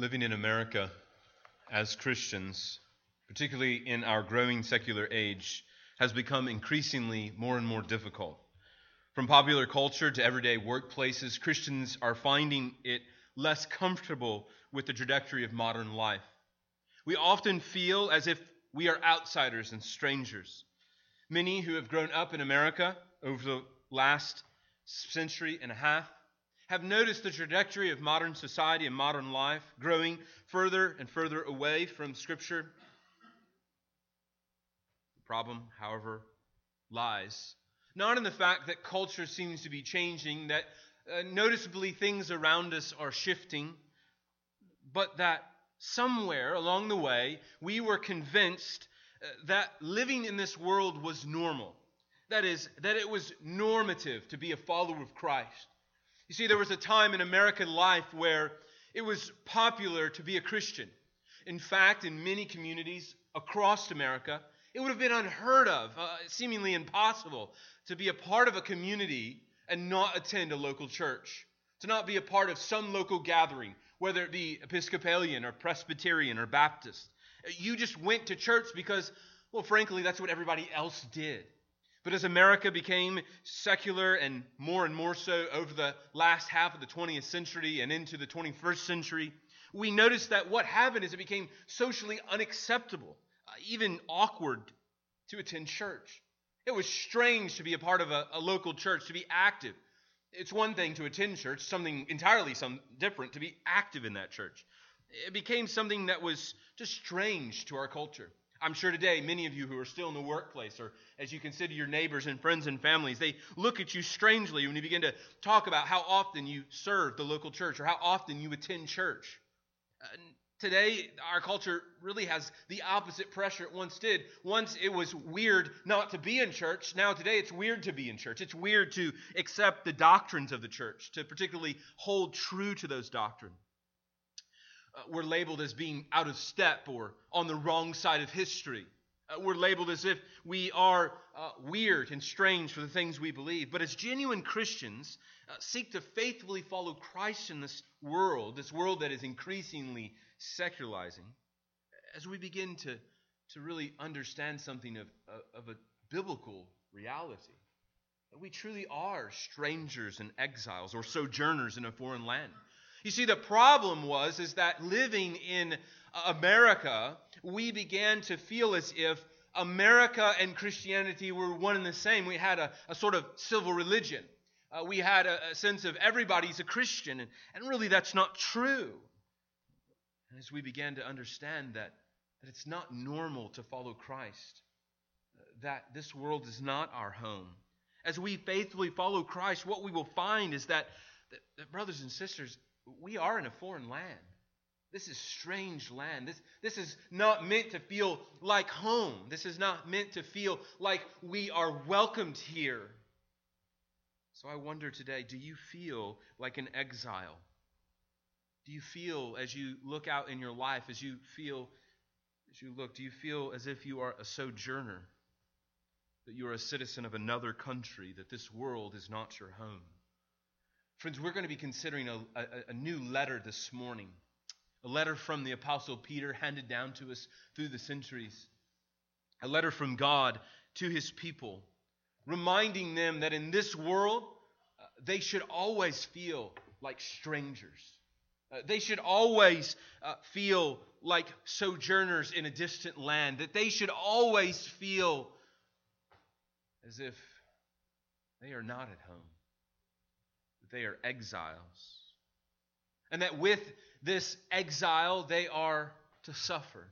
living in America as Christians, particularly in our growing secular age, has become increasingly more and more difficult. From popular culture to everyday workplaces, Christians are finding it less comfortable with the trajectory of modern life. We often feel as if we are outsiders and strangers. Many who have grown up in America over the last century and a half have noticed the trajectory of modern society and modern life growing further and further away from Scripture. The problem, however, lies not in the fact that culture seems to be changing, that uh, noticeably things around us are shifting, but that somewhere along the way we were convinced uh, that living in this world was normal. That is, that it was normative to be a follower of Christ. You see, there was a time in American life where it was popular to be a Christian. In fact, in many communities across America, it would have been unheard of, uh, seemingly impossible, to be a part of a community and not attend a local church, to not be a part of some local gathering, whether it be Episcopalian or Presbyterian or Baptist. You just went to church because, well, frankly, that's what everybody else did. But as America became secular and more and more so over the last half of the 20th century and into the 21st century, we noticed that what happened is it became socially unacceptable, uh, even awkward to attend church. It was strange to be a part of a, a, local church, to be active. It's one thing to attend church, something entirely some different to be active in that church. It became something that was just strange to our culture. I'm sure today, many of you who are still in the workplace, or as you consider your neighbors and friends and families, they look at you strangely when you begin to talk about how often you serve the local church or how often you attend church. Uh, today, our culture really has the opposite pressure it once did. Once it was weird not to be in church. Now, today, it's weird to be in church. It's weird to accept the doctrines of the church, to particularly hold true to those doctrines uh, we're labeled as being out of step or on the wrong side of history. Uh, we're labeled as if we are uh, weird and strange for the things we believe. But as genuine Christians, uh, seek to faithfully follow Christ in this world, this world that is increasingly secularizing, as we begin to, to really understand something of, of a biblical reality. That we truly are strangers and exiles or sojourners in a foreign land. You see, the problem was is that living in America, we began to feel as if America and Christianity were one and the same. We had a, a sort of civil religion. Uh, we had a, a, sense of everybody's a Christian, and, and really that's not true. And as we began to understand that, that it's not normal to follow Christ, that this world is not our home, as we faithfully follow Christ, what we will find is that, that, that brothers and sisters, we are in a foreign land. This is strange land. This, this is not meant to feel like home. This is not meant to feel like we are welcomed here. So I wonder today do you feel like an exile? Do you feel as you look out in your life, as you feel, as you look, do you feel as if you are a sojourner? That you are a citizen of another country, that this world is not your home? Friends, we're going to be considering a, a, a, new letter this morning, a letter from the Apostle Peter handed down to us through the centuries, a letter from God to his people, reminding them that in this world, uh, they should always feel like strangers. Uh, they should always uh, feel like sojourners in a distant land, that they should always feel as if they are not at home they are exiles. And that with this exile, they are to suffer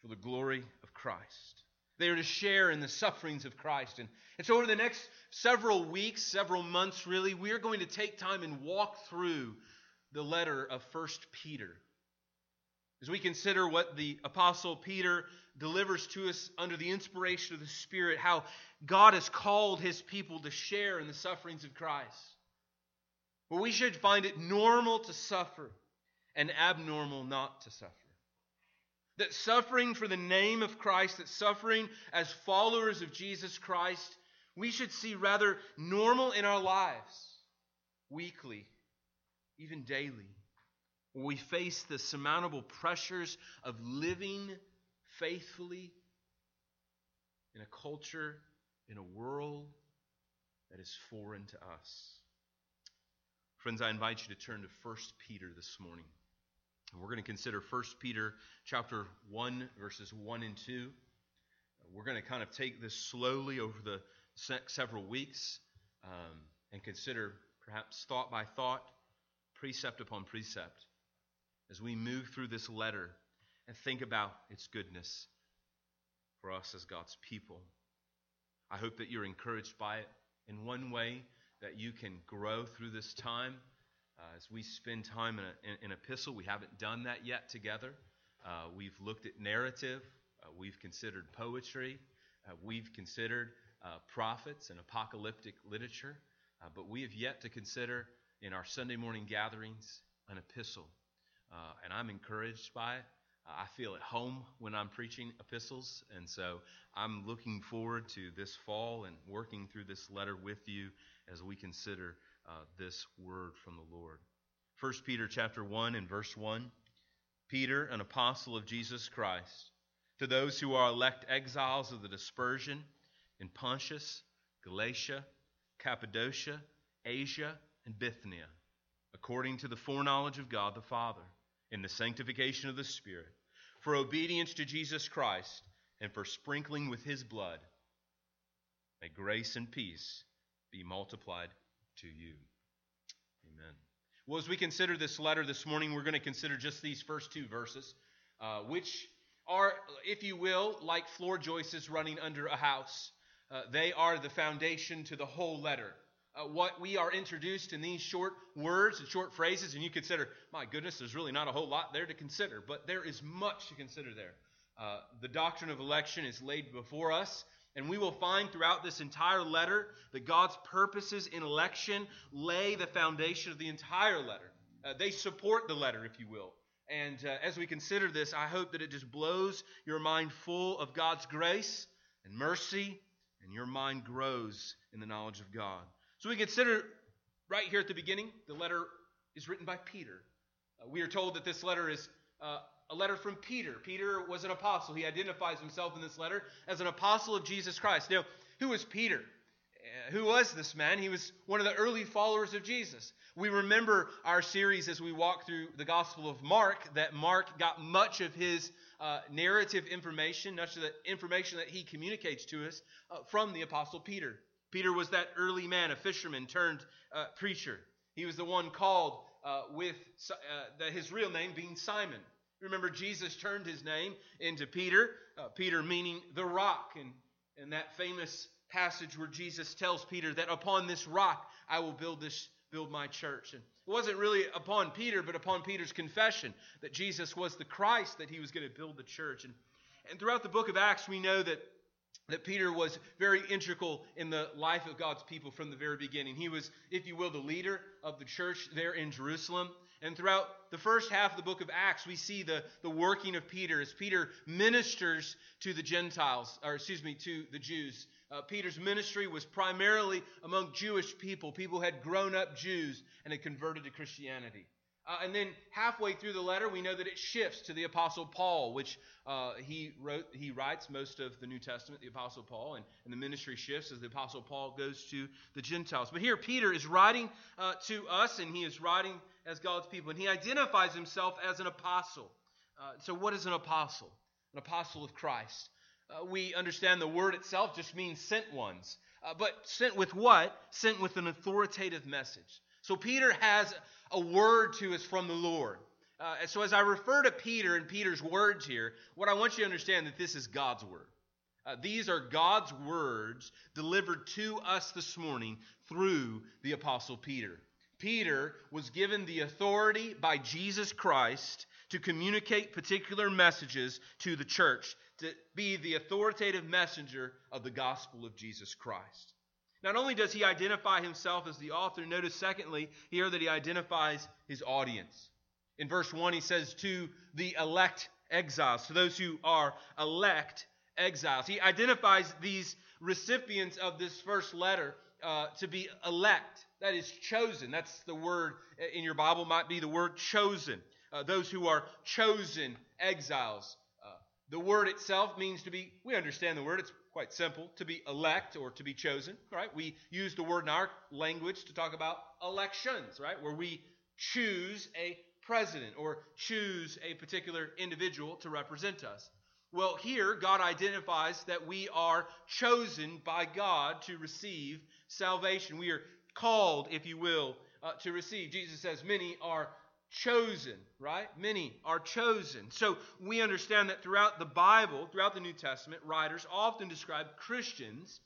for the glory of Christ. They are to share in the sufferings of Christ. And, so, over the next several weeks, several months really, we are going to take time and walk through the letter of First Peter. As we consider what the Apostle Peter delivers to us under the inspiration of the Spirit, how God has called his people to share in the sufferings of Christ where we should find it normal to suffer and abnormal not to suffer. That suffering for the name of Christ, that suffering as followers of Jesus Christ, we should see rather normal in our lives, weekly, even daily. where we face the surmountable pressures of living faithfully in a culture, in a world that is foreign to us. Friends, I invite you to turn to 1 Peter this morning. And we're going to consider 1 Peter chapter 1 verses 1 and 2. We're going to kind of take this slowly over the several weeks um, and consider perhaps thought by thought, precept upon precept, as we move through this letter and think about its goodness for us as God's people. I hope that you're encouraged by it in one way that you can grow through this time. Uh, as we spend time in, a, in, an epistle, we haven't done that yet together. Uh, we've looked at narrative, uh, we've considered poetry, uh, we've considered uh, prophets and apocalyptic literature, uh, but we have yet to consider in our Sunday morning gatherings an epistle. and I'm encouraged by it. I feel at home when I'm preaching epistles, and so I'm looking forward to this fall and working through this letter with you as we consider uh, this word from the Lord. 1 Peter chapter 1 and verse 1. Peter, an apostle of Jesus Christ, to those who are elect exiles of the dispersion in Pontus, Galatia, Cappadocia, Asia, and Bithynia, according to the foreknowledge of God the Father in the sanctification of the Spirit, for obedience to Jesus Christ, and for sprinkling with his blood. May grace and peace be multiplied to you. Amen. Well, as we consider this letter this morning, we're going to consider just these first two verses, uh, which are, if you will, like floor joists running under a house. Uh, they are the foundation to the whole letter uh, what we are introduced in these short words and short phrases, and you consider, my goodness, there's really not a whole lot there to consider, but there is much to consider there. Uh, the doctrine of election is laid before us, and we will find throughout this entire letter that God's purposes in election lay the foundation of the entire letter. Uh, they support the letter, if you will. And uh, as we consider this, I hope that it just blows your mind full of God's grace and mercy, and your mind grows in the knowledge of God. So we consider right here at the beginning, the letter is written by Peter. Uh, we are told that this letter is uh, a letter from Peter. Peter was an apostle. He identifies himself in this letter as an apostle of Jesus Christ. Now, who was Peter? Uh, who was this man? He was one of the early followers of Jesus. We remember our series as we walk through the Gospel of Mark that Mark got much of his uh, narrative information, much of the information that he communicates to us uh, from the Apostle Peter. Peter was that early man, a fisherman turned uh, preacher. He was the one called uh, with uh, the, his real name being Simon. Remember, Jesus turned his name into Peter, uh, Peter meaning the rock. And, and that famous passage where Jesus tells Peter that upon this rock I will build this build my church. And it wasn't really upon Peter, but upon Peter's confession that Jesus was the Christ, that he was going to build the church. And, and throughout the book of Acts, we know that that Peter was very integral in the life of God's people from the very beginning. He was, if you will, the leader of the church there in Jerusalem. And throughout the first half of the book of Acts, we see the, the working of Peter as Peter ministers to the Gentiles, or excuse me, to the Jews. Uh, Peter's ministry was primarily among Jewish people. People who had grown up Jews and had converted to Christianity. Uh, and then halfway through the letter, we know that it shifts to the Apostle Paul, which uh, he wrote. He writes most of the New Testament, the Apostle Paul, and, and, the ministry shifts as the Apostle Paul goes to the Gentiles. But here, Peter is writing uh, to us, and he is writing as God's people, and he identifies himself as an apostle. Uh, so, what is an apostle? An apostle of Christ. Uh, we understand the word itself just means sent ones, uh, but sent with what? Sent with an authoritative message. So Peter has a word to us from the Lord. Uh, so as I refer to Peter and Peter's words here, what I want you to understand that this is God's word. Uh, these are God's words delivered to us this morning through the Apostle Peter. Peter was given the authority by Jesus Christ to communicate particular messages to the church, to be the authoritative messenger of the gospel of Jesus Christ. Not only does he identify himself as the author, notice secondly here that he identifies his audience. In verse 1, he says, To the elect exiles, to those who are elect exiles. He identifies these recipients of this first letter uh, to be elect, that is, chosen. That's the word in your Bible, might be the word chosen. uh, those who are chosen exiles. Uh, the word itself means to be, we understand the word, it's quite simple, to be elect or to be chosen, right? We use the word in our language to talk about elections, right? Where we choose a president or choose a particular individual to represent us. Well, here, God identifies that we are chosen by God to receive salvation. We are called, if you will, uh, to receive. Jesus says, Many are chosen, right? Many are chosen. So we understand that throughout the Bible, throughout the New Testament, writers often describe Christians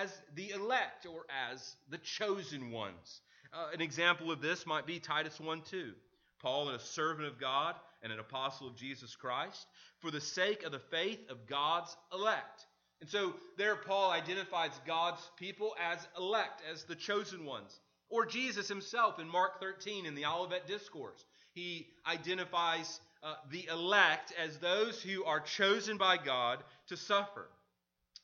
as the elect or as the chosen ones. Uh, an example of this might be Titus 1 2. Paul, a servant of God and an apostle of Jesus Christ, for the sake of the faith of God's elect. And so there Paul identifies God's people as elect, as the chosen ones. Or Jesus himself in Mark 13 in the Olivet Discourse. He identifies uh, the elect as those who are chosen by God to suffer.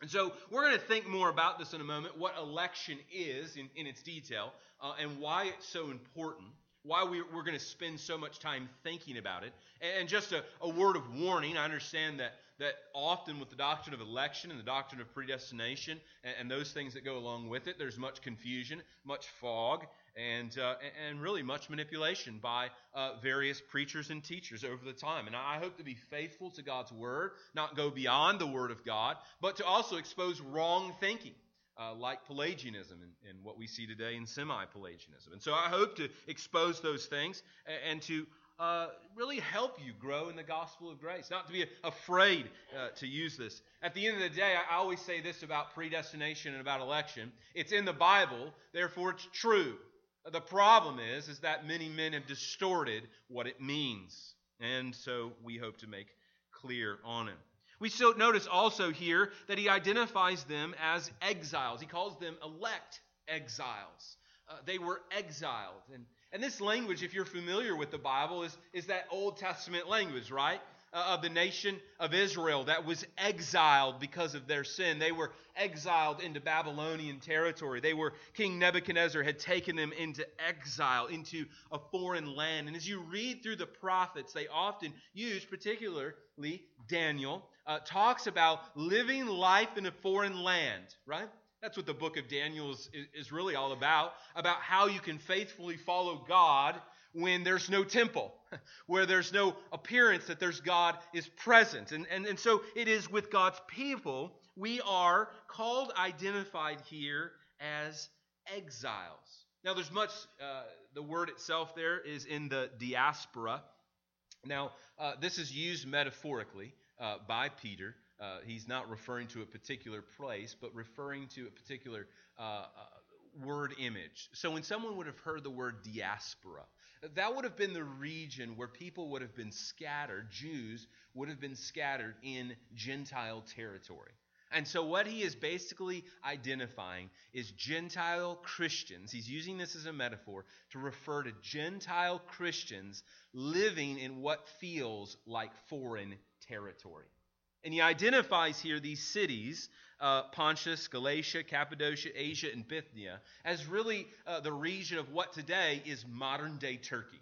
And so we're going to think more about this in a moment, what election is in, in its detail, uh, and why it's so important why we, are going to spend so much time thinking about it. And just a, a, word of warning I understand that, that often with the doctrine of election and the doctrine of predestination and, and those things that go along with it, there's much confusion, much fog, and, uh, and really much manipulation by uh, various preachers and teachers over the time. And I hope to be faithful to God's word, not go beyond the word of God, but to also expose wrong thinking uh, like Pelagianism and, and, what we see today in semi Pelagianism. And so I hope to expose those things and, and to uh, really help you grow in the gospel of grace, not to be afraid uh, to use this. At the end of the day, I always say this about predestination and about election it's in the Bible, therefore it's true. The problem is, is that many men have distorted what it means. And so we hope to make clear on it. We still notice also here that he identifies them as exiles. He calls them elect exiles. Uh, they were exiled. And, and this language, if you're familiar with the Bible, is, is that Old Testament language, right? Uh, of the nation of Israel that was exiled because of their sin. They were exiled into Babylonian territory. They were, King Nebuchadnezzar had taken them into exile, into a foreign land. And as you read through the prophets, they often use, particularly Daniel, uh, talks about living life in a foreign land, right? That's what the book of Daniel is, is really all about, about how you can faithfully follow God when there's no temple, where there's no appearance that there's God is present. And, and, and so it is with God's people, we are called, identified here as exiles. Now, there's much, uh, the word itself there is in the diaspora. Now, uh, this is used metaphorically uh, by Peter. Uh, he's not referring to a particular place, but referring to a particular uh, uh, word image. So when someone would have heard the word diaspora, that would have been the region where people would have been scattered, Jews would have been scattered in Gentile territory. And so, what he is basically identifying is Gentile Christians. He's using this as a metaphor to refer to Gentile Christians living in what feels like foreign territory. And he identifies here these cities, uh, Pontus, Galatia, Cappadocia, Asia, and Bithynia, as really uh, the region of what today is modern day Turkey.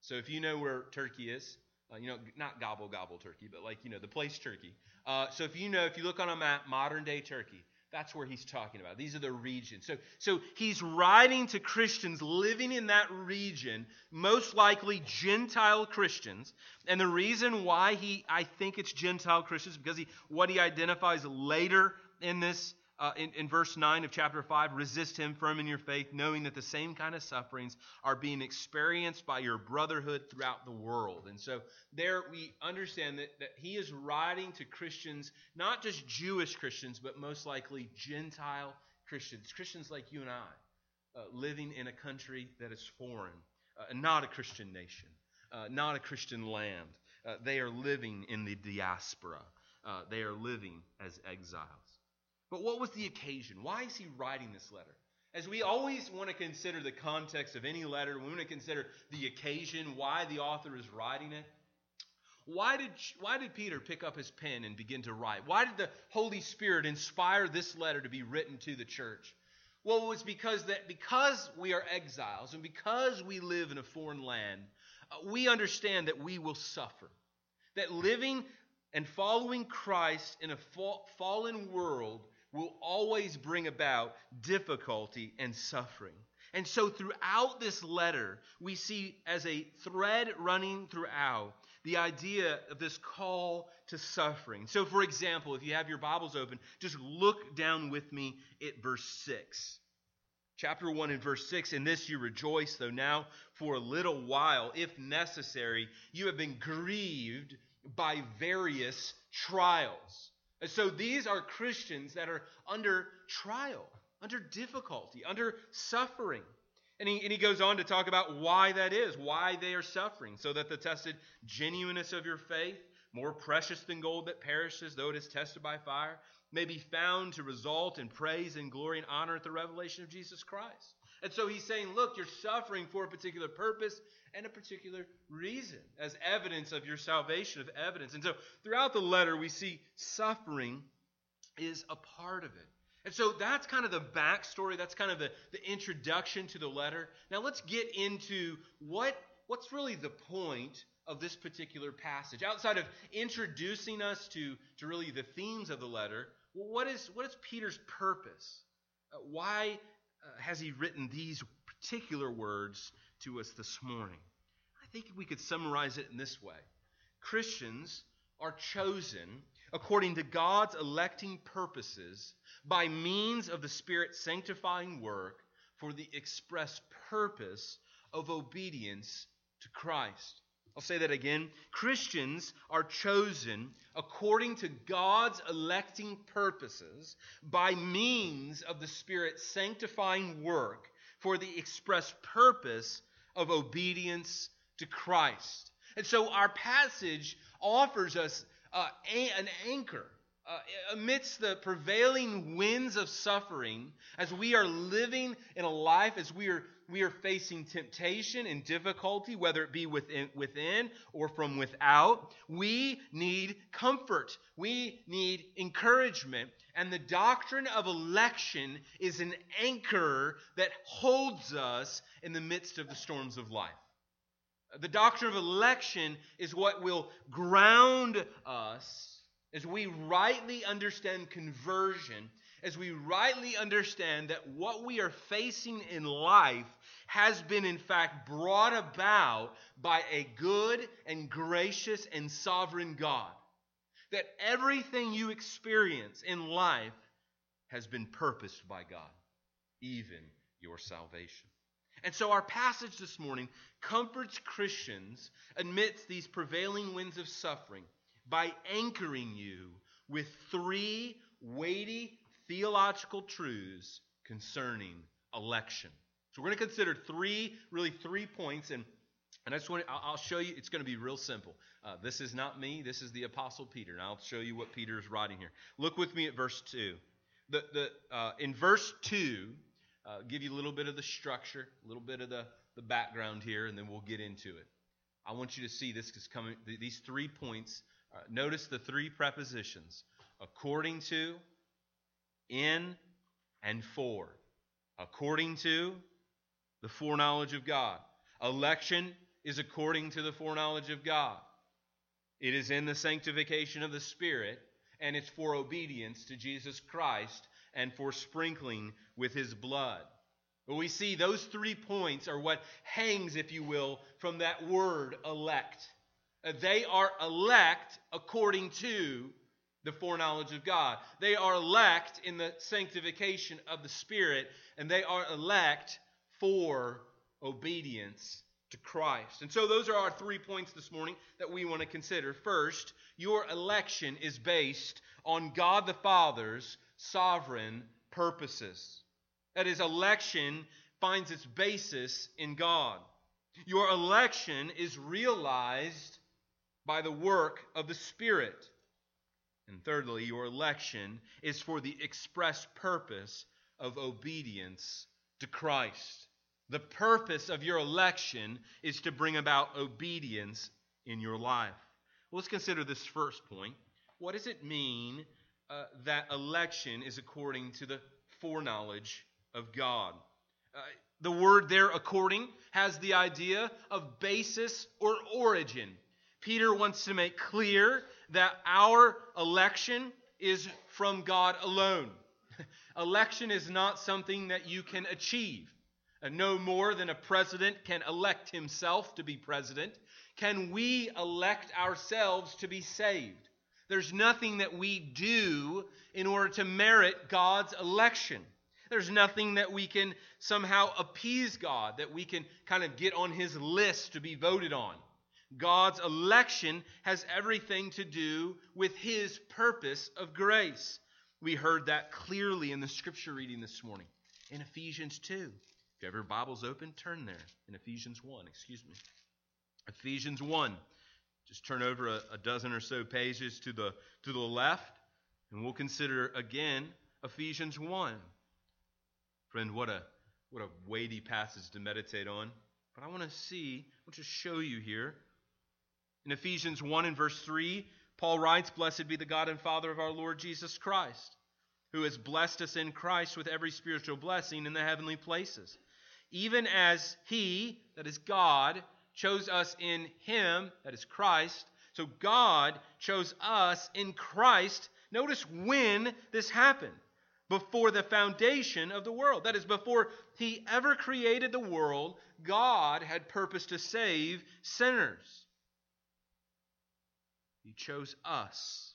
So if you know where Turkey is, uh, you know, not gobble gobble Turkey, but like, you know, the place Turkey. Uh, so if you know, if you look on a map, modern day Turkey, that's where he's talking about. These are the regions. So, so he's writing to Christians living in that region, most likely Gentile Christians. And the reason why he, I think it's Gentile Christians, because he, what he identifies later in this uh, in, in verse 9 of chapter 5 resist him firm in your faith, knowing that the same kind of sufferings are being experienced by your brotherhood throughout the world. And so there we understand that, that he is writing to Christians, not just Jewish Christians, but most likely Gentile Christians, Christians like you and I, uh, living in a country that is foreign, uh, not a Christian nation, uh, not a Christian land. Uh, they are living in the diaspora. Uh, they are living as exiles. But what was the occasion? Why is he writing this letter? As we always want to consider the context of any letter, we want to consider the occasion, why the author is writing it. Why did, why did Peter pick up his pen and begin to write? Why did the Holy Spirit inspire this letter to be written to the church? Well, it was because that because we are exiles and because we live in a foreign land, uh, we understand that we will suffer. That living and following Christ in a fallen world will always bring about difficulty and suffering. And so, throughout this letter, we see as a thread running throughout the idea of this call to suffering. So, for example, if you have your Bibles open, just look down with me at verse 6. Chapter 1 and verse 6 In this you rejoice, though now for a little while, if necessary, you have been grieved by various trials. And so these are Christians that are under trial, under difficulty, under suffering. And he, and he goes on to talk about why that is, why they are suffering, so that the tested genuineness of your faith, more precious than gold that perishes, though it is tested by fire, may be found to result in praise and glory and honor at the revelation of Jesus Christ. And so he's saying, look, you're suffering for a particular purpose and a particular reason as evidence of your salvation, of evidence. And so throughout the letter, we see suffering is a part of it. And so that's kind of the backstory. That's kind of the, the introduction to the letter. Now let's get into what, what's really the point of this particular passage. Outside of introducing us to, to really the themes of the letter, what is, what is Peter's purpose? Uh, why uh, has he written these particular words to us this morning? I think we could summarize it in this way Christians are chosen according to God's electing purposes by means of the Spirit's sanctifying work for the express purpose of obedience to Christ. I'll say that again. Christians are chosen according to God's electing purposes by means of the Spirit's sanctifying work for the express purpose of obedience to Christ. And so our passage offers us uh, a, an anchor uh, amidst the prevailing winds of suffering, as we are living in a life, as we are, we are facing temptation and difficulty, whether it be within, within or from without, we need comfort. We need encouragement. And the doctrine of election is an anchor that holds us in the midst of the storms of life. The doctrine of election is what will ground us as we rightly understand conversion, as we rightly understand that what we are facing in life has been, in fact, brought about by a good and gracious and sovereign God. That everything you experience in life has been purposed by God, even your salvation. And so, our passage this morning comforts Christians amidst these prevailing winds of suffering by anchoring you with three weighty theological truths concerning election. So we're going to consider three, really three points, and and I just want to, I'll show you. It's going to be real simple. Uh, this is not me. This is the Apostle Peter, and I'll show you what Peter is writing here. Look with me at verse two. The the uh, in verse two, uh, give you a little bit of the structure, a little bit of the the background here, and then we'll get into it. I want you to see this is coming. These three points uh, notice the three prepositions according to, in, and for. According to the foreknowledge of God. Election is according to the foreknowledge of God. It is in the sanctification of the Spirit, and it's for obedience to Jesus Christ and for sprinkling with his blood. But we see those three points are what hangs, if you will, from that word elect. They are elect according to the foreknowledge of God. They are elect in the sanctification of the Spirit, and they are elect for obedience to Christ. And so, those are our three points this morning that we want to consider. First, your election is based on God the Father's sovereign purposes. That is, election finds its basis in God. Your election is realized by the work of the Spirit. And thirdly, your election is for the express purpose of obedience to Christ. The purpose of your election is to bring about obedience in your life. Well, let's consider this first point. What does it mean uh, that election is according to the foreknowledge of God? Uh, the word there, according, has the idea of basis or origin. Peter wants to make clear that our election is from God alone. election is not something that you can achieve. Uh, no more than a president can elect himself to be president, can we elect ourselves to be saved. There's nothing that we do in order to merit God's election. There's nothing that we can somehow appease God, that we can kind of get on his list to be voted on. God's election has everything to do with his purpose of grace. We heard that clearly in the scripture reading this morning in Ephesians 2. If you have your Bibles open, turn there in Ephesians 1, excuse me. Ephesians 1. Just turn over a, a dozen or so pages to the, to the left, and we'll consider again Ephesians 1. Friend, what a, what a weighty passage to meditate on. But I want to see, I want to show you here. In Ephesians 1 and verse 3, Paul writes, Blessed be the God and Father of our Lord Jesus Christ, who has blessed us in Christ with every spiritual blessing in the heavenly places. Even as He, that is God, chose us in Him, that is Christ. So God chose us in Christ. Notice when this happened before the foundation of the world. That is, before he ever created the world, God had purpose to save sinners. He chose us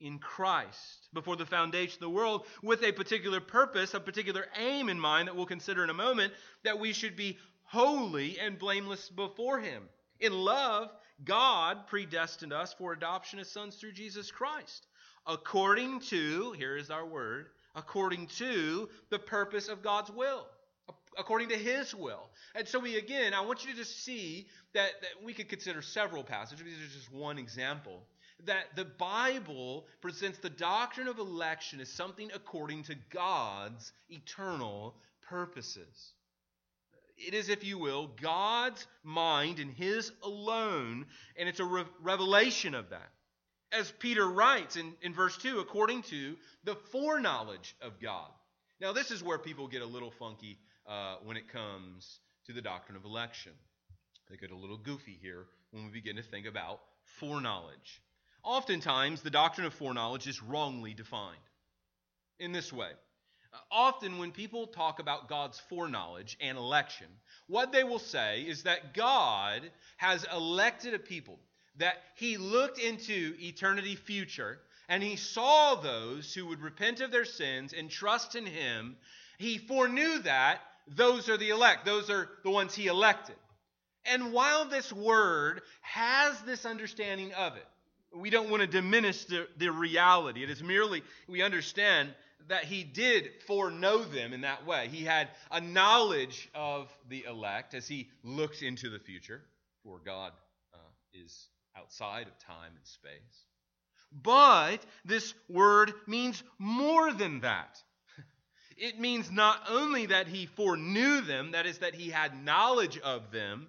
in Christ before the foundation of the world with a particular purpose, a particular aim in mind that we'll consider in a moment, that we should be holy and blameless before him. In love, God predestined us for adoption as sons through Jesus Christ, according to, here is our word, according to the purpose of God's will, according to His will. And so, we again, I want you to just see that, that we could consider several passages. These are just one example. That the Bible presents the doctrine of election as something according to God's eternal purposes. It is, if you will, God's mind and His alone, and it's a re- revelation of that as Peter writes in, in verse 2, according to the foreknowledge of God. Now, this is where people get a little funky uh, when it comes to the doctrine of election. They get a little goofy here when we begin to think about foreknowledge. Oftentimes, the doctrine of foreknowledge is wrongly defined in this way. Uh, often, when people talk about God's foreknowledge and election, what they will say is that God has elected a people that he looked into eternity future and he saw those who would repent of their sins and trust in him. He foreknew that those are the elect, those are the ones he elected. And while this word has this understanding of it, we don't want to diminish the, the reality. It is merely, we understand that he did foreknow them in that way. He had a knowledge of the elect as he looks into the future, for God uh, is outside of time and space. But this word means more than that. It means not only that he foreknew them, that is, that he had knowledge of them,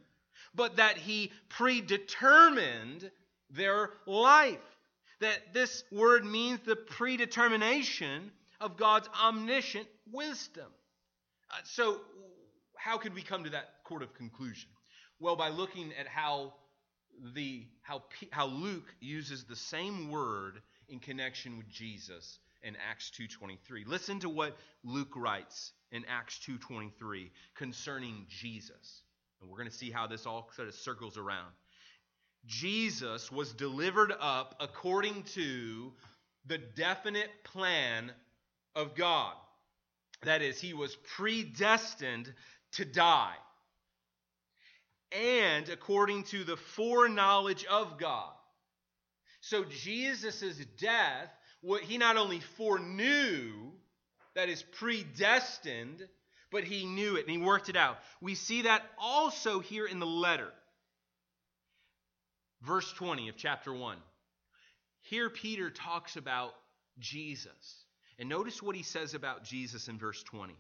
but that he predetermined their life. That this word means the predetermination of God's omniscient wisdom. Uh, so, how could we come to that court of conclusion? Well, by looking at how the how how Luke uses the same word in connection with Jesus in Acts 2:23. Listen to what Luke writes in Acts 2:23 concerning Jesus. And we're going to see how this all sort of circles around. Jesus was delivered up according to the definite plan of God. That is, he was predestined to die and according to the foreknowledge of God. So Jesus' death, what he not only foreknew, that is predestined, but he knew it and he worked it out. We see that also here in the letter. Verse 20 of chapter 1. Here Peter talks about Jesus. And notice what he says about Jesus in verse 20.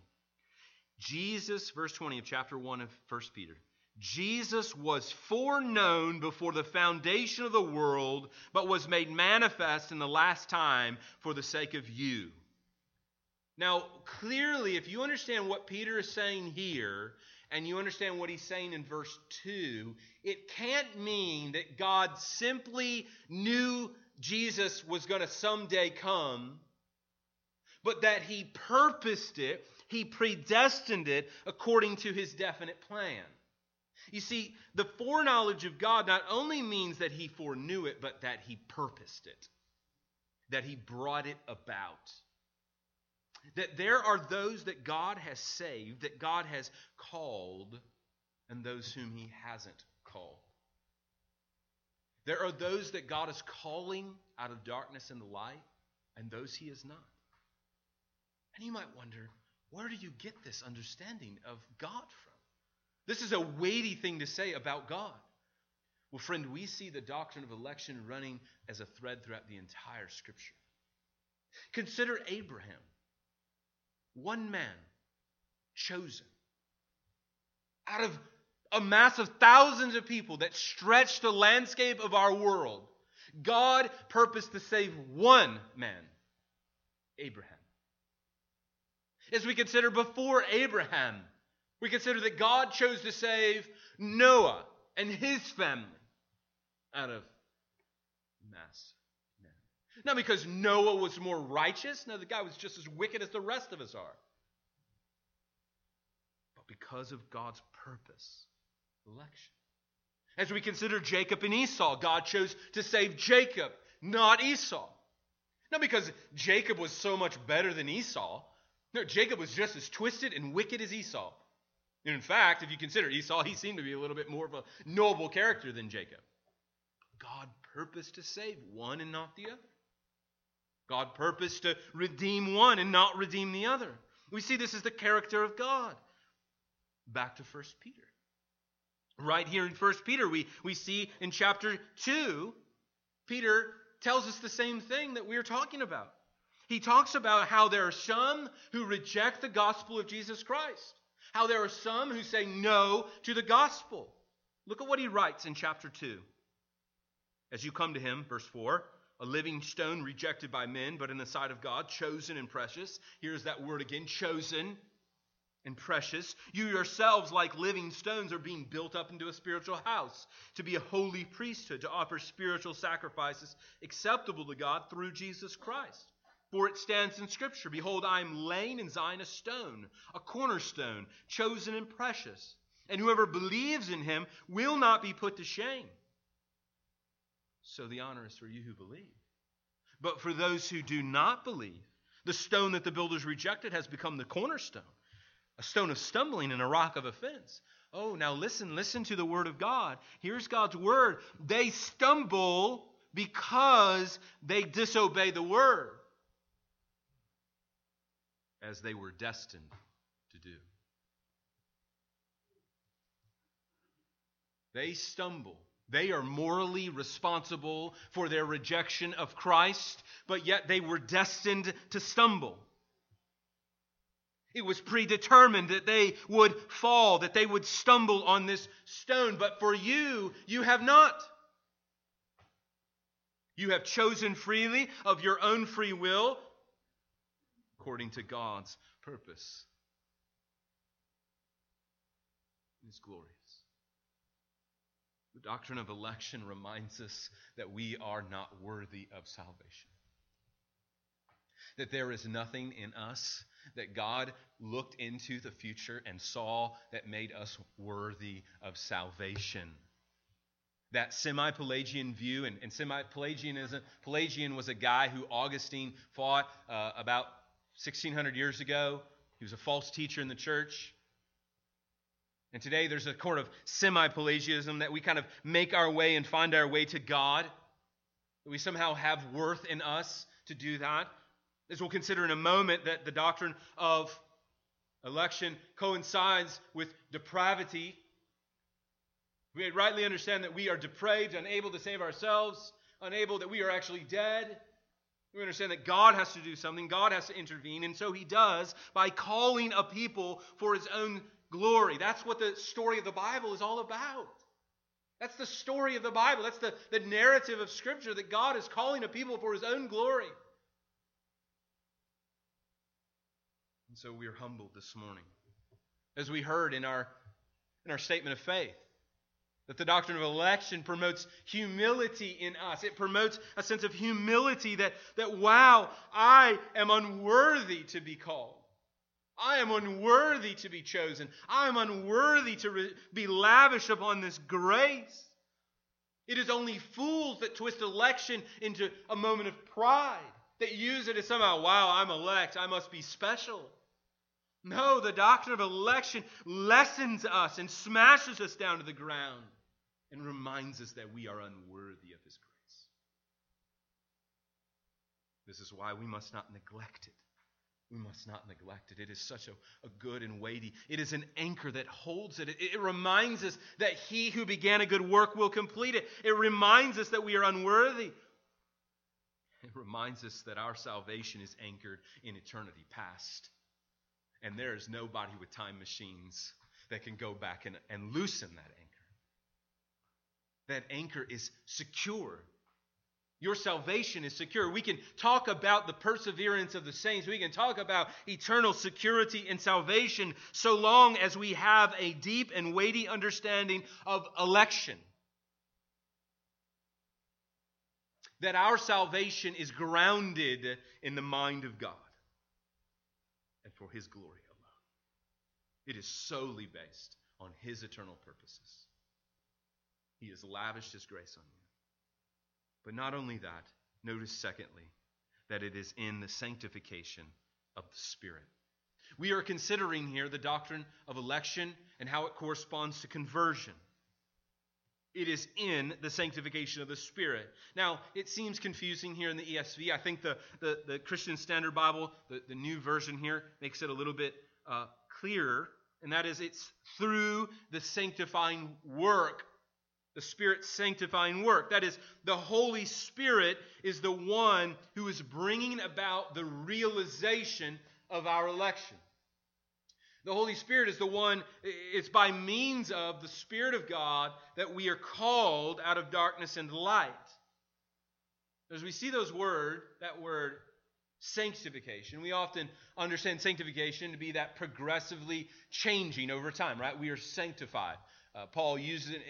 Jesus, verse 20 of chapter 1 of 1 Peter. Jesus was foreknown before the foundation of the world, but was made manifest in the last time for the sake of you. Now, clearly, if you understand what Peter is saying here, and you understand what he's saying in verse 2, it can't mean that God simply knew Jesus was going to someday come, but that he purposed it, he predestined it according to his definite plan. You see, the foreknowledge of God not only means that he foreknew it, but that he purposed it, that he brought it about. That there are those that God has saved, that God has called, and those whom he hasn't called. There are those that God is calling out of darkness into light, and those he is not. And you might wonder, where do you get this understanding of God from? This is a weighty thing to say about God. Well, friend, we see the doctrine of election running as a thread throughout the entire Scripture. Consider Abraham, one man chosen out of a mass of thousands of people that stretch the landscape of our world. God purposed to save one man, Abraham. As we consider before Abraham, we consider that God chose to save Noah and his family out of mass. Not because Noah was more righteous, no, the guy was just as wicked as the rest of us are. But because of God's purpose, election. As we consider Jacob and Esau, God chose to save Jacob, not Esau. Not because Jacob was so much better than Esau. No, Jacob was just as twisted and wicked as Esau. In fact, if you consider Esau, he seemed to be a little bit more of a noble character than Jacob. God purposed to save one and not the other. God purposed to redeem one and not redeem the other. We see this as the character of God. Back to 1 Peter. Right here in 1 Peter, we, we see in chapter 2, Peter tells us the same thing that we are talking about. He talks about how there are some who reject the gospel of Jesus Christ how there are some who say no to the gospel. Look at what he writes in chapter 2. As you come to him, verse 4, a living stone rejected by men, but in the sight of God, chosen and precious. Here's that word again chosen and precious. You yourselves, like living stones, are being built up into a spiritual house, to be a holy priesthood, to offer spiritual sacrifices acceptable to God through Jesus Christ. For it stands in Scripture Behold, I am laying in Zion a stone, a cornerstone, chosen and precious. And whoever believes in him will not be put to shame. So the honor is for you who believe. But for those who do not believe, the stone that the builders rejected has become the cornerstone, a stone of stumbling and a rock of offense. Oh, now listen, listen to the word of God. Here's God's word. They stumble because they disobey the word as they were destined to do. They stumble. They are morally responsible for their rejection of Christ, but yet they were destined to stumble. It was predetermined that they would fall, that they would stumble on this stone. But for you, you have not. You have chosen freely of your own free will according to God's purpose. It's glorious. The doctrine of election reminds us that we are not worthy of salvation. That there is nothing in us that God looked into the future and saw that made us worthy of salvation. That semi Pelagian view, and, and semi Pelagianism, Pelagian was a guy who Augustine fought uh, about 1600 years ago. He was a false teacher in the church. And today there's a sort of semi Pelagianism that we kind of make our way and find our way to God. That we somehow have worth in us to do that. As we'll consider in a moment, that the doctrine of election coincides with depravity. We rightly understand that we are depraved, unable to save ourselves, unable that we are actually dead. We understand that God has to do something, God has to intervene, and so he does by calling a people for his own glory. That's what the story of the Bible is all about. That's the story of the Bible. That's the, the narrative of Scripture that God is calling a people for his own glory. And so we are humbled this morning. As we heard in our, in our statement of faith, that the doctrine of election promotes humility in us. It promotes a sense of humility that, that wow, I am unworthy to be called. I am unworthy to be chosen. I am unworthy to re- be lavished upon this grace. It is only fools that twist election into a moment of pride, that use it as somehow, wow, I'm elect, I must be special. No, the doctrine of election lessens us and smashes us down to the ground and reminds us that we are unworthy of His grace. This is why we must not neglect it. We must not neglect it. It is such a, a good and weighty. It is an anchor that holds it. it. It reminds us that He who began a good work will complete it. It reminds us that we are unworthy. It reminds us that our salvation is anchored in eternity past. And there is nobody with time machines that can go back and, and loosen that anchor. That anchor is secure. Your salvation is secure. We can talk about the perseverance of the saints. We can talk about eternal security and salvation so long as we have a deep and weighty understanding of election. That our salvation is grounded in the mind of God and for His glory alone. It is solely based on His eternal purposes. He has lavished His grace on you. But not only that, notice secondly, that it is in the sanctification of the Spirit. We are considering here the doctrine of election and how it corresponds to conversion. It is in the sanctification of the Spirit. Now, it seems confusing here in the ESV. I think the, the, the Christian Standard Bible, the, the new version here, makes it a little bit uh, clearer, and that is it's through the sanctifying work the Spirit's sanctifying work. That is, the Holy Spirit is the one who is bringing about the realization of our election. The Holy Spirit is the one, it's by means of the Spirit of God that we are called out of darkness into light. As we see those word, that word sanctification, we often understand sanctification to be that progressively changing over time, right? We are sanctified. Uh, Paul uses it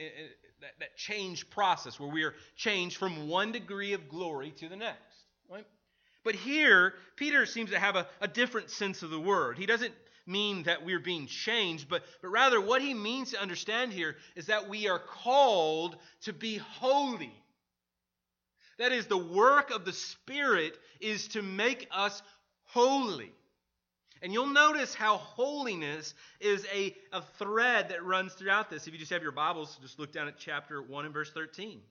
that, that change process where we are changed from one degree of glory to the next. Right? But here, Peter seems to have a, a different sense of the word. He doesn't mean that we're being changed, but, but rather what he means to understand here is that we are called to be holy. That is, the work of the Spirit is to make us holy. And you'll notice how holiness is a, a thread that runs throughout this. If you just have your Bibles, just look down at chapter 1 and verse 13.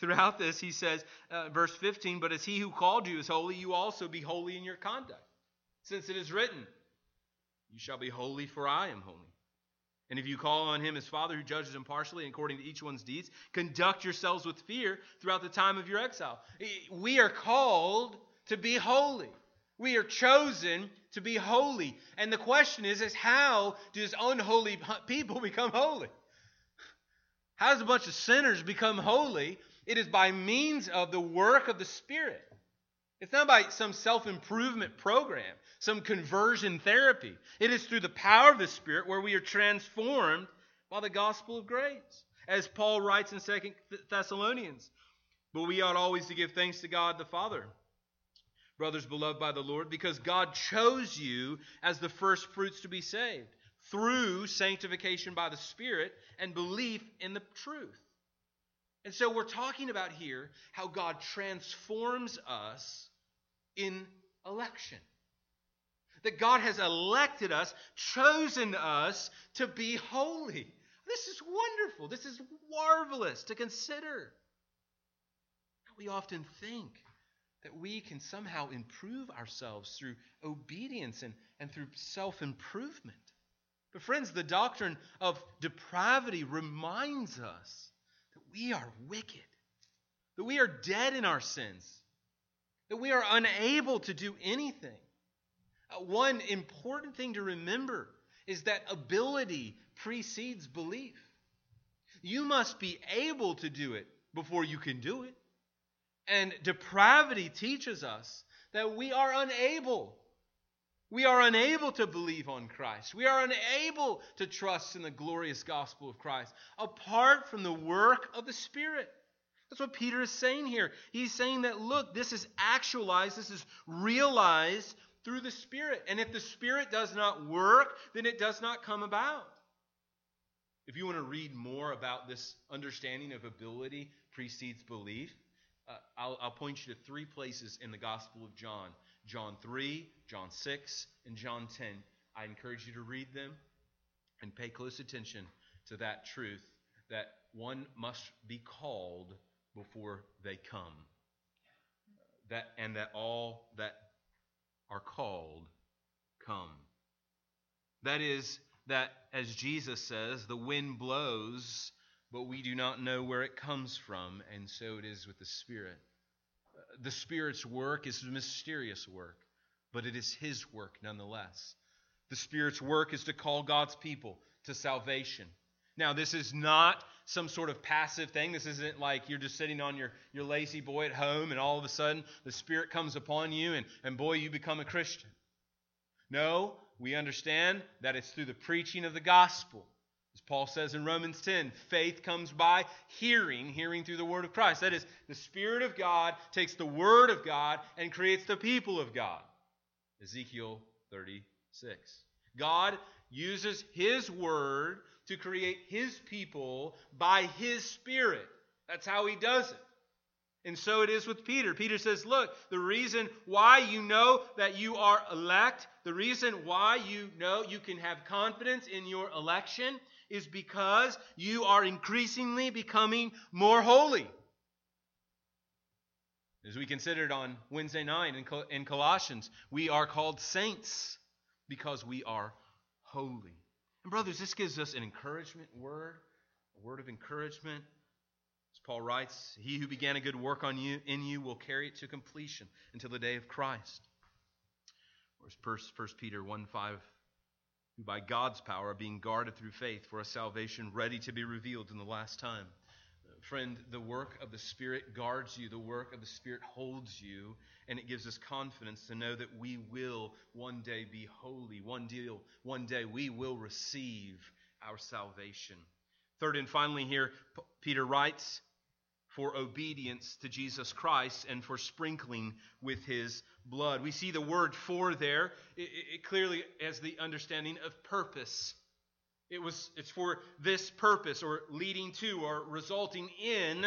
Throughout this, he says, uh, verse 15, But as he who called you is holy, you also be holy in your conduct. Since it is written, You shall be holy, for I am holy. And if you call on him as Father who judges impartially according to each one's deeds, conduct yourselves with fear throughout the time of your exile. We are called to be holy. We are chosen to be holy. And the question is, is how does unholy people become holy? How does a bunch of sinners become holy? It is by means of the work of the Spirit. It's not by some self improvement program, some conversion therapy. It is through the power of the Spirit where we are transformed by the gospel of grace. As Paul writes in Second Thessalonians, but we ought always to give thanks to God the Father brothers beloved by the Lord, because God chose you as the first fruits to be saved through sanctification by the Spirit and belief in the truth. And so we're talking about here how God transforms us in election. That God has elected us, chosen us to be holy. This is wonderful. This is marvelous to consider. We often think that we can somehow improve ourselves through obedience and, and through self improvement. But, friends, the doctrine of depravity reminds us that we are wicked, that we are dead in our sins, that we are unable to do anything. One important thing to remember is that ability precedes belief. You must be able to do it before you can do it. And depravity teaches us that we are unable We are unable to believe on Christ. We are unable to trust in the glorious gospel of Christ apart from the work of the Spirit. That's what Peter is saying here. He's saying that, look, this is actualized, this is realized through the Spirit. And if the Spirit does not work, then it does not come about. If you want to read more about this understanding of ability precedes belief, uh, I'll, I'll point you to three places in the Gospel of John John 3, John 6, and John 10. I encourage you to read them and pay close attention to that truth that one must be called before they come. That and that all that are called come. That is that as Jesus says, the wind blows, but we do not know where it comes from, and so it is with the Spirit the Spirit's work is a mysterious work, but it is His work nonetheless. The Spirit's work is to call God's people to salvation. Now, this is not some sort of passive thing. This isn't like you're just sitting on your, your lazy boy at home and all of a sudden the Spirit comes upon you and, and boy, you become a Christian. No, we understand that it's through the preaching of the gospel. As Paul says in Romans 10, faith comes by hearing, hearing through the word of Christ. That is, the Spirit of God takes the word of God and creates the people of God. Ezekiel 36. God uses his word to create his people by his Spirit. That's how he does it. And so it is with Peter. Peter says, Look, the reason why you know that you are elect, the reason why you know you can have confidence in your election is because you are increasingly becoming more holy. As we considered on Wednesday night in Colossians, we are called saints because we are holy. And, brothers, this gives us an encouragement word, a word of encouragement. As Paul writes, He who began a good work on you in you will carry it to completion until the day of Christ. Or as 1 Peter 1 5 who by God's power are being guarded through faith for a salvation ready to be revealed in the last time. Friend, the work of the Spirit guards you, the work of the Spirit holds you, and it gives us confidence to know that we will one day be holy. One deal, one day we will receive our salvation. Third and finally, here, Peter writes, for obedience to Jesus Christ and for sprinkling with his blood. We see the word for there. It, it, clearly has the understanding of purpose. It was, it's for this purpose or leading to or resulting in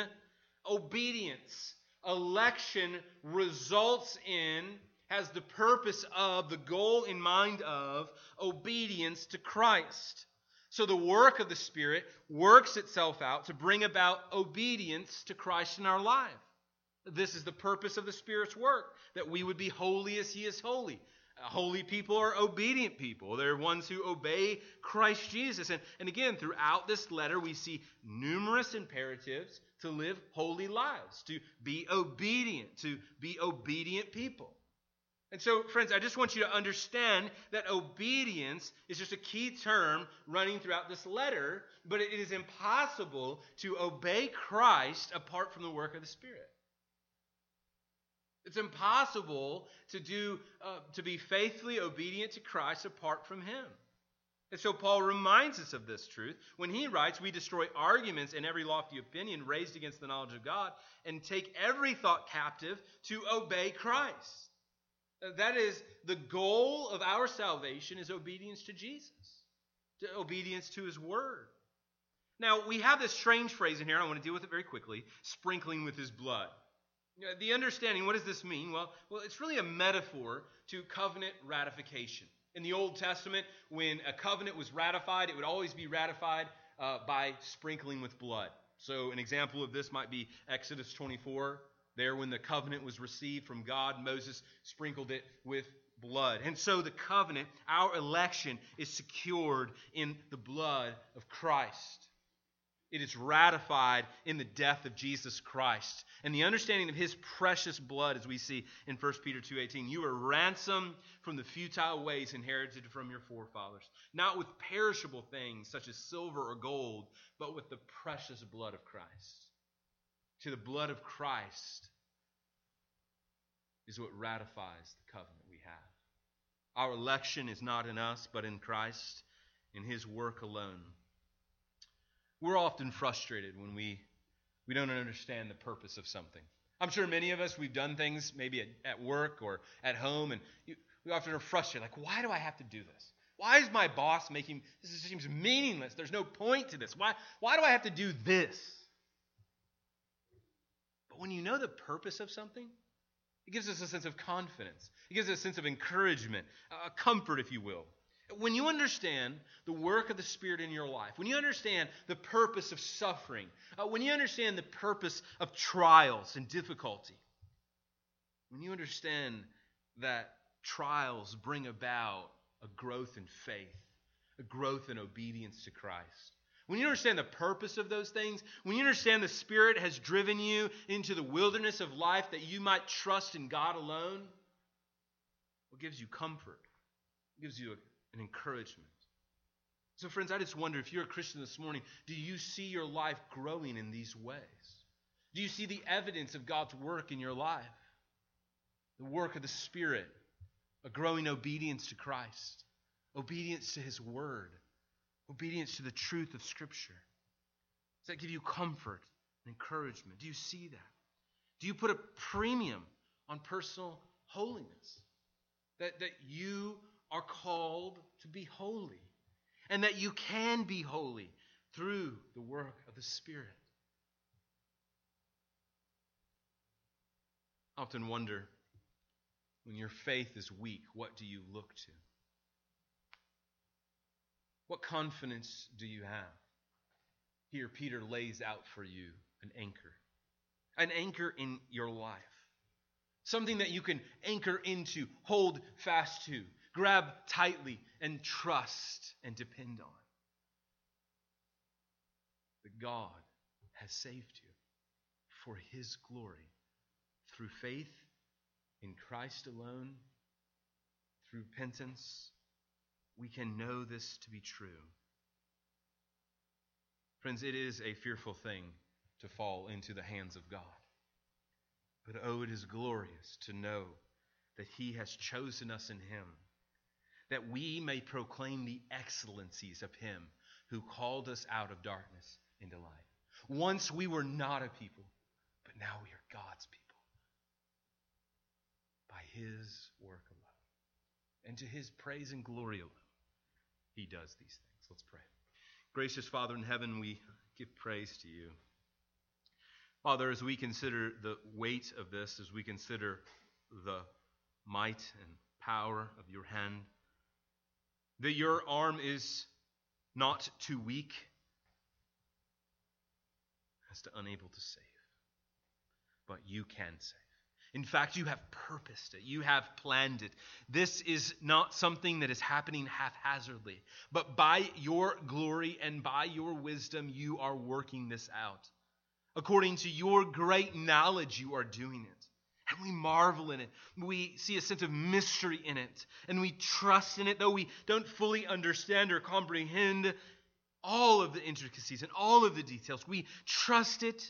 obedience. Election results in, has the purpose of, the goal in mind of obedience to Christ. So the work of the Spirit works itself out to bring about obedience to Christ in our life. This is the purpose of the Spirit's work, that we would be holy as He is holy. Holy people are obedient people. They're ones who obey Christ Jesus. And, and again, throughout this letter, we see numerous imperatives to live holy lives, to be obedient, to be obedient people. And so, friends, I just want you to understand that obedience is just a key term running throughout this letter, but it is impossible to obey Christ apart from the work of the Spirit. It's impossible to do uh, to be faithfully obedient to Christ apart from Him. And so Paul reminds us of this truth when he writes, We destroy arguments and every lofty opinion raised against the knowledge of God and take every thought captive to obey Christ. That is the goal of our salvation is obedience to Jesus, to obedience to his word. Now, we have this strange phrase in here. I want to deal with it very quickly sprinkling with his blood. The understanding, what does this mean? Well, well, it's really a metaphor to covenant ratification. In the Old Testament, when a covenant was ratified, it would always be ratified uh, by sprinkling with blood. So, an example of this might be Exodus 24, there, when the covenant was received from God, Moses sprinkled it with blood. And so the covenant, our election, is secured in the blood of Christ. It is ratified in the death of Jesus Christ. And the understanding of his precious blood, as we see in 1 Peter 2.18, you are ransomed from the futile ways inherited from your forefathers, not with perishable things such as silver or gold, but with the precious blood of Christ to the blood of Christ is what ratifies the covenant we have. Our election is not in us, but in Christ, in his work alone. We're often frustrated when we, we don't understand the purpose of something. I'm sure many of us, we've done things maybe at, at work or at home, and you, we often are frustrated. Like, why do I have to do this? Why is my boss making this seems meaningless? There's no point to this. Why, why do I have to do this? But when you know the purpose of something, it gives us a sense of confidence. It gives us a sense of encouragement, a comfort, if you will. When you understand the work of the Spirit in your life, when you understand the purpose of suffering, uh, when you understand the purpose of trials and difficulty, when you understand that trials bring about a growth in faith, a growth in obedience to Christ, when you understand the purpose of those things, when you understand the Spirit has driven you into the wilderness of life that you might trust in God alone, what gives you comfort? Gives you an encouragement. So, friends, I just wonder if you're a Christian this morning, do you see your life growing in these ways? Do you see the evidence of God's work in your life? The work of the Spirit, a growing obedience to Christ, obedience to His Word obedience to the truth of Scripture? Does that give you comfort and encouragement? Do you see that? Do you put a premium on personal holiness? That, that you are called to be holy and that you can be holy through the work of the Spirit. I often wonder when your faith is weak, what do you look to? What confidence do you have? Here, Peter lays out for you an anchor, an anchor in your life, something that you can anchor into, hold fast to, grab tightly, and trust and depend on. That God has saved you for his glory through faith in Christ alone, through repentance we can know this to be true. Friends, it is a fearful thing to fall into the hands of God. But oh, it is glorious to know that He has chosen us in Him, that we may proclaim the excellencies of Him who called us out of darkness into light. Once we were not a people, but now we are God's people by His work alone, and to His praise and glory alone. He does these things. Let's pray. Gracious Father in heaven, we give praise to you. Father, as we consider the weight of this, as we consider the might and power of your hand, that your arm is not too weak as to unable to save, but you can save. In fact, you have purposed it. You have planned it. This is not something that is happening haphazardly, but by your glory and by your wisdom, you are working this out. According to your great knowledge, you are doing it. And we marvel in it. We see a sense of mystery in it. And we trust in it, though we don't fully understand or comprehend all of the intricacies and all of the details. We trust it.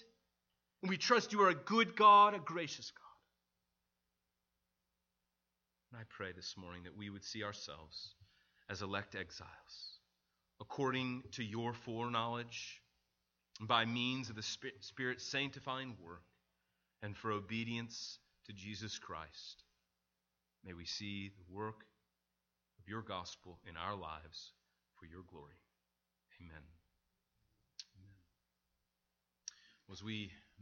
And we trust you are a good God, a gracious God. And I pray this morning that we would see ourselves as elect exiles, according to your foreknowledge, by means of the Spirit's sanctifying work, and for obedience to Jesus Christ. May we see the work of your gospel in our lives for your glory. Amen. Amen. As we